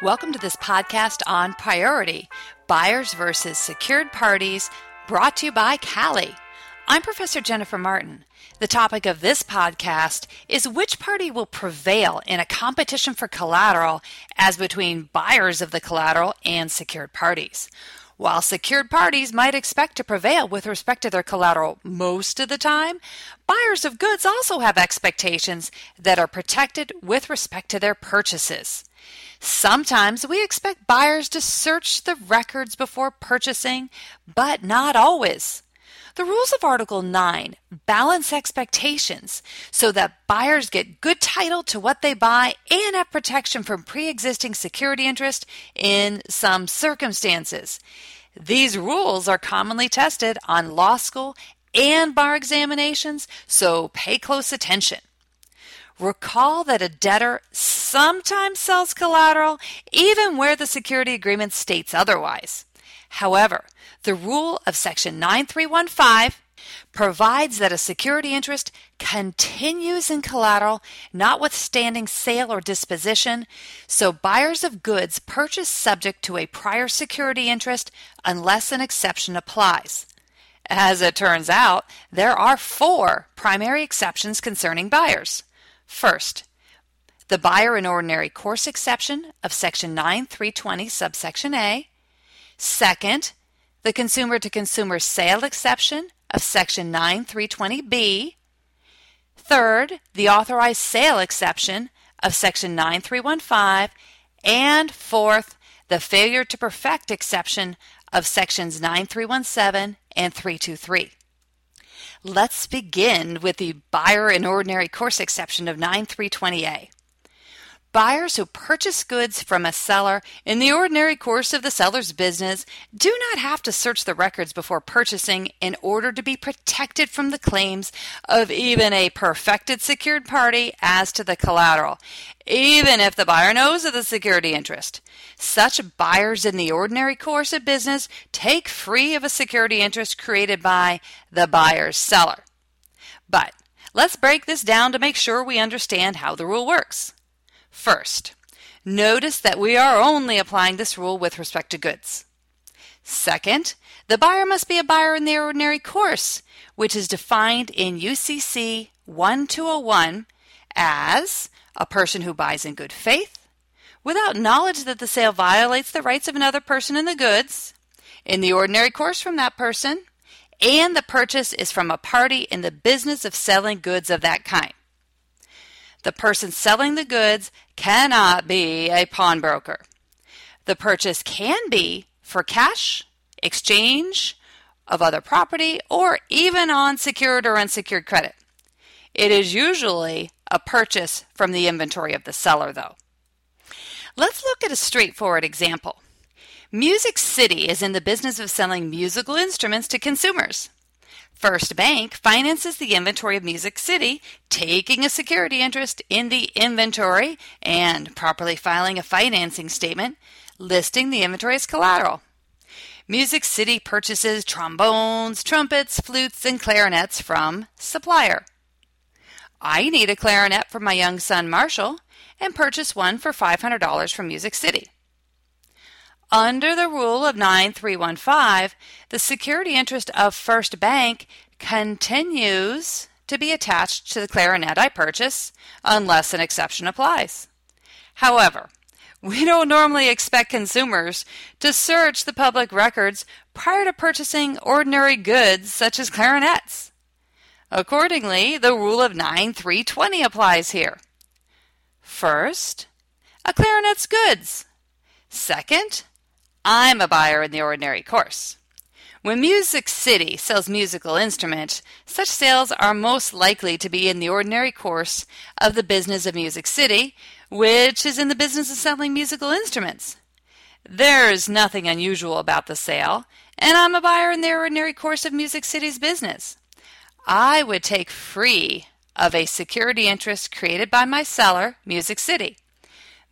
Welcome to this podcast on priority buyers versus secured parties, brought to you by CALI. I'm Professor Jennifer Martin. The topic of this podcast is which party will prevail in a competition for collateral as between buyers of the collateral and secured parties. While secured parties might expect to prevail with respect to their collateral most of the time, buyers of goods also have expectations that are protected with respect to their purchases. Sometimes we expect buyers to search the records before purchasing, but not always. The rules of Article 9 balance expectations so that buyers get good title to what they buy and have protection from pre existing security interest in some circumstances. These rules are commonly tested on law school and bar examinations, so pay close attention. Recall that a debtor sometimes sells collateral even where the security agreement states otherwise. However, the rule of Section 9315 provides that a security interest continues in collateral notwithstanding sale or disposition, so buyers of goods purchase subject to a prior security interest unless an exception applies. As it turns out, there are four primary exceptions concerning buyers. First, the buyer in ordinary course exception of Section 9320, subsection A. Second, the consumer to consumer sale exception of Section 9320B. Third, the authorized sale exception of Section 9315. And fourth, the failure to perfect exception of Sections 9317 and 323. Let's begin with the buyer in ordinary course exception of 9320A. Buyers who purchase goods from a seller in the ordinary course of the seller's business do not have to search the records before purchasing in order to be protected from the claims of even a perfected secured party as to the collateral, even if the buyer knows of the security interest. Such buyers in the ordinary course of business take free of a security interest created by the buyer's seller. But let's break this down to make sure we understand how the rule works. First, notice that we are only applying this rule with respect to goods. Second, the buyer must be a buyer in the ordinary course, which is defined in UCC 1201 as a person who buys in good faith, without knowledge that the sale violates the rights of another person in the goods, in the ordinary course from that person, and the purchase is from a party in the business of selling goods of that kind. The person selling the goods cannot be a pawnbroker. The purchase can be for cash, exchange of other property, or even on secured or unsecured credit. It is usually a purchase from the inventory of the seller, though. Let's look at a straightforward example. Music City is in the business of selling musical instruments to consumers. First Bank finances the inventory of Music City, taking a security interest in the inventory and properly filing a financing statement listing the inventory as collateral. Music City purchases trombones, trumpets, flutes, and clarinets from supplier. I need a clarinet for my young son Marshall and purchase one for $500 from Music City. Under the rule of 9315, the security interest of First Bank continues to be attached to the clarinet I purchase unless an exception applies. However, we don't normally expect consumers to search the public records prior to purchasing ordinary goods such as clarinets. Accordingly, the rule of 9320 applies here. First, a clarinet's goods. Second, I'm a buyer in the ordinary course. When Music City sells musical instruments, such sales are most likely to be in the ordinary course of the business of Music City, which is in the business of selling musical instruments. There's nothing unusual about the sale, and I'm a buyer in the ordinary course of Music City's business. I would take free of a security interest created by my seller, Music City,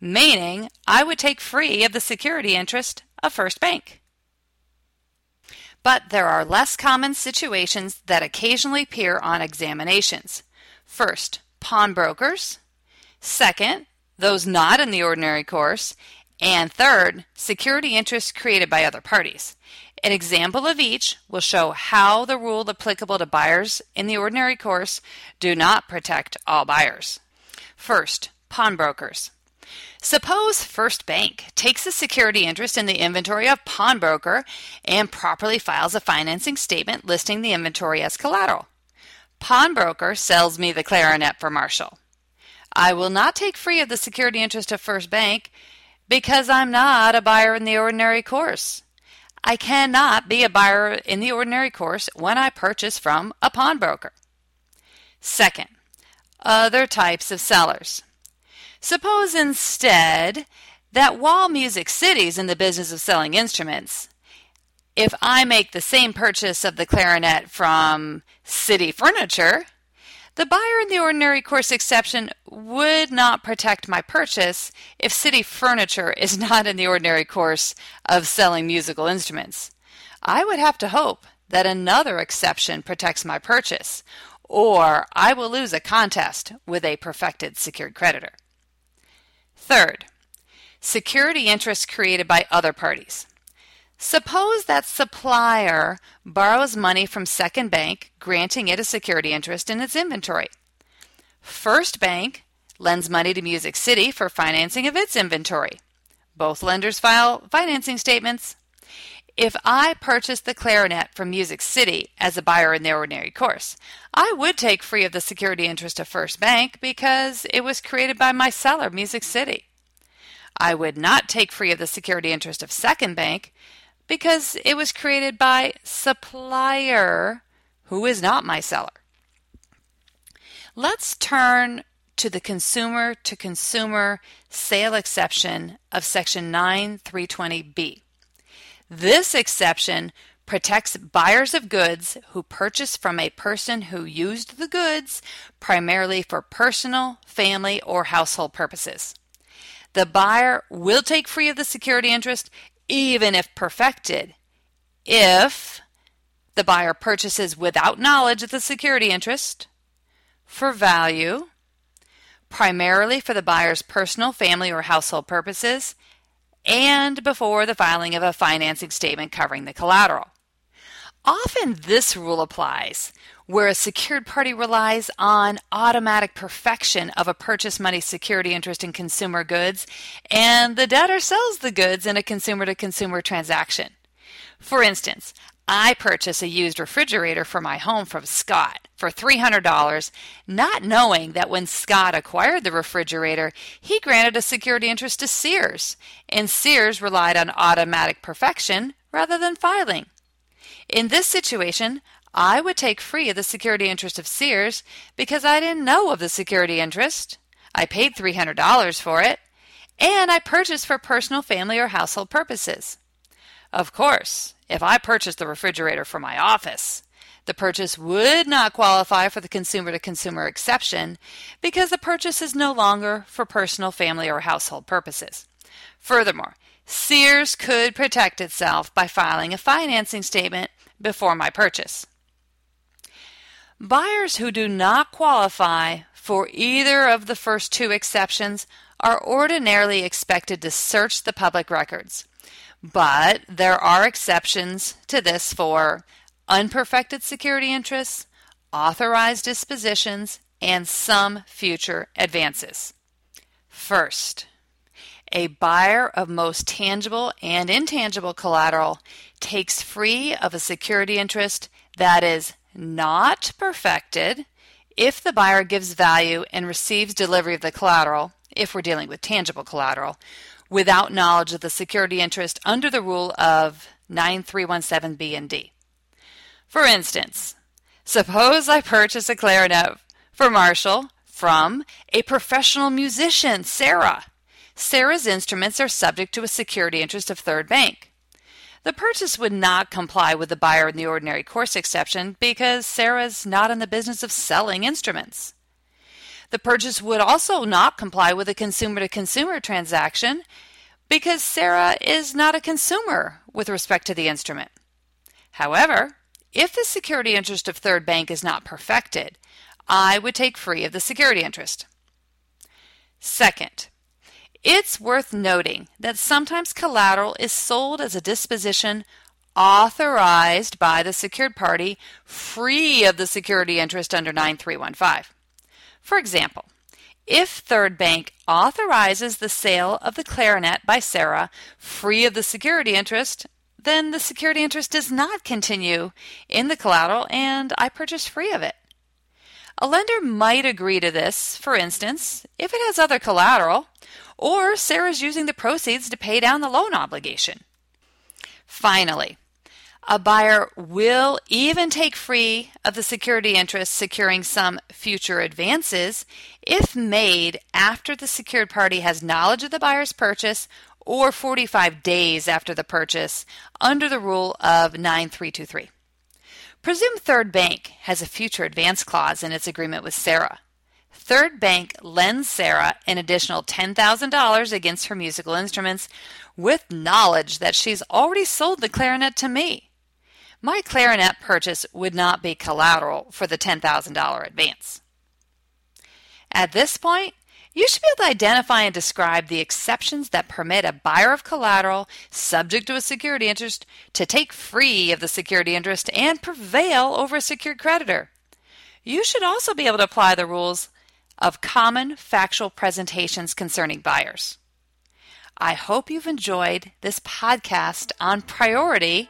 meaning I would take free of the security interest a First Bank. But there are less common situations that occasionally appear on examinations. First, pawnbrokers. Second, those not in the ordinary course. And third, security interests created by other parties. An example of each will show how the rule applicable to buyers in the ordinary course do not protect all buyers. First, pawnbrokers. Suppose First Bank takes a security interest in the inventory of pawnbroker and properly files a financing statement listing the inventory as collateral. Pawnbroker sells me the clarinet for Marshall. I will not take free of the security interest of First Bank because I'm not a buyer in the ordinary course. I cannot be a buyer in the ordinary course when I purchase from a pawnbroker. Second, other types of sellers. Suppose instead that while Music City is in the business of selling instruments, if I make the same purchase of the clarinet from City Furniture, the buyer in the ordinary course exception would not protect my purchase if City Furniture is not in the ordinary course of selling musical instruments. I would have to hope that another exception protects my purchase, or I will lose a contest with a perfected secured creditor. Third, security interests created by other parties. Suppose that supplier borrows money from Second Bank, granting it a security interest in its inventory. First Bank lends money to Music City for financing of its inventory. Both lenders file financing statements. If I purchased the clarinet from Music City as a buyer in the ordinary course, I would take free of the security interest of First Bank because it was created by my seller, Music City. I would not take free of the security interest of Second Bank because it was created by supplier who is not my seller. Let's turn to the consumer to consumer sale exception of section 9320B. This exception protects buyers of goods who purchase from a person who used the goods primarily for personal, family, or household purposes. The buyer will take free of the security interest even if perfected, if the buyer purchases without knowledge of the security interest for value, primarily for the buyer's personal, family, or household purposes, and before the filing of a financing statement covering the collateral. Often this rule applies where a secured party relies on automatic perfection of a purchase money security interest in consumer goods and the debtor sells the goods in a consumer to consumer transaction. For instance, I purchase a used refrigerator for my home from Scott for $300, not knowing that when Scott acquired the refrigerator, he granted a security interest to Sears, and Sears relied on automatic perfection rather than filing. In this situation, I would take free of the security interest of Sears because I didn't know of the security interest. I paid $300 for it, and I purchased for personal, family, or household purposes. Of course, if I purchased the refrigerator for my office, the purchase would not qualify for the consumer to consumer exception because the purchase is no longer for personal, family, or household purposes. Furthermore, Sears could protect itself by filing a financing statement before my purchase. Buyers who do not qualify for either of the first two exceptions are ordinarily expected to search the public records. But there are exceptions to this for unperfected security interests, authorized dispositions, and some future advances. First, a buyer of most tangible and intangible collateral takes free of a security interest that is not perfected if the buyer gives value and receives delivery of the collateral, if we're dealing with tangible collateral, without knowledge of the security interest under the rule of 9317B and D. For instance, suppose I purchase a clarinet for Marshall from a professional musician, Sarah. Sarah's instruments are subject to a security interest of Third Bank. The purchase would not comply with the buyer in the ordinary course exception because Sarah is not in the business of selling instruments. The purchase would also not comply with a consumer to consumer transaction because Sarah is not a consumer with respect to the instrument. However, if the security interest of Third Bank is not perfected, I would take free of the security interest. Second, It's worth noting that sometimes collateral is sold as a disposition authorized by the secured party free of the security interest under 9315. For example, if Third Bank authorizes the sale of the clarinet by Sarah free of the security interest, then the security interest does not continue in the collateral and I purchase free of it. A lender might agree to this, for instance, if it has other collateral, or Sarah's using the proceeds to pay down the loan obligation. Finally, a buyer will even take free of the security interest securing some future advances if made after the secured party has knowledge of the buyer's purchase or 45 days after the purchase under the rule of 9323. Presume Third Bank has a future advance clause in its agreement with Sarah. Third Bank lends Sarah an additional $10,000 against her musical instruments with knowledge that she's already sold the clarinet to me. My clarinet purchase would not be collateral for the $10,000 advance. At this point, you should be able to identify and describe the exceptions that permit a buyer of collateral subject to a security interest to take free of the security interest and prevail over a secured creditor. You should also be able to apply the rules of common factual presentations concerning buyers. I hope you've enjoyed this podcast on priority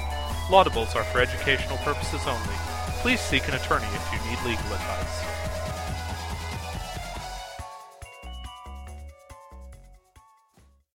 Lawdibles are for educational purposes only. Please seek an attorney if you need legal advice.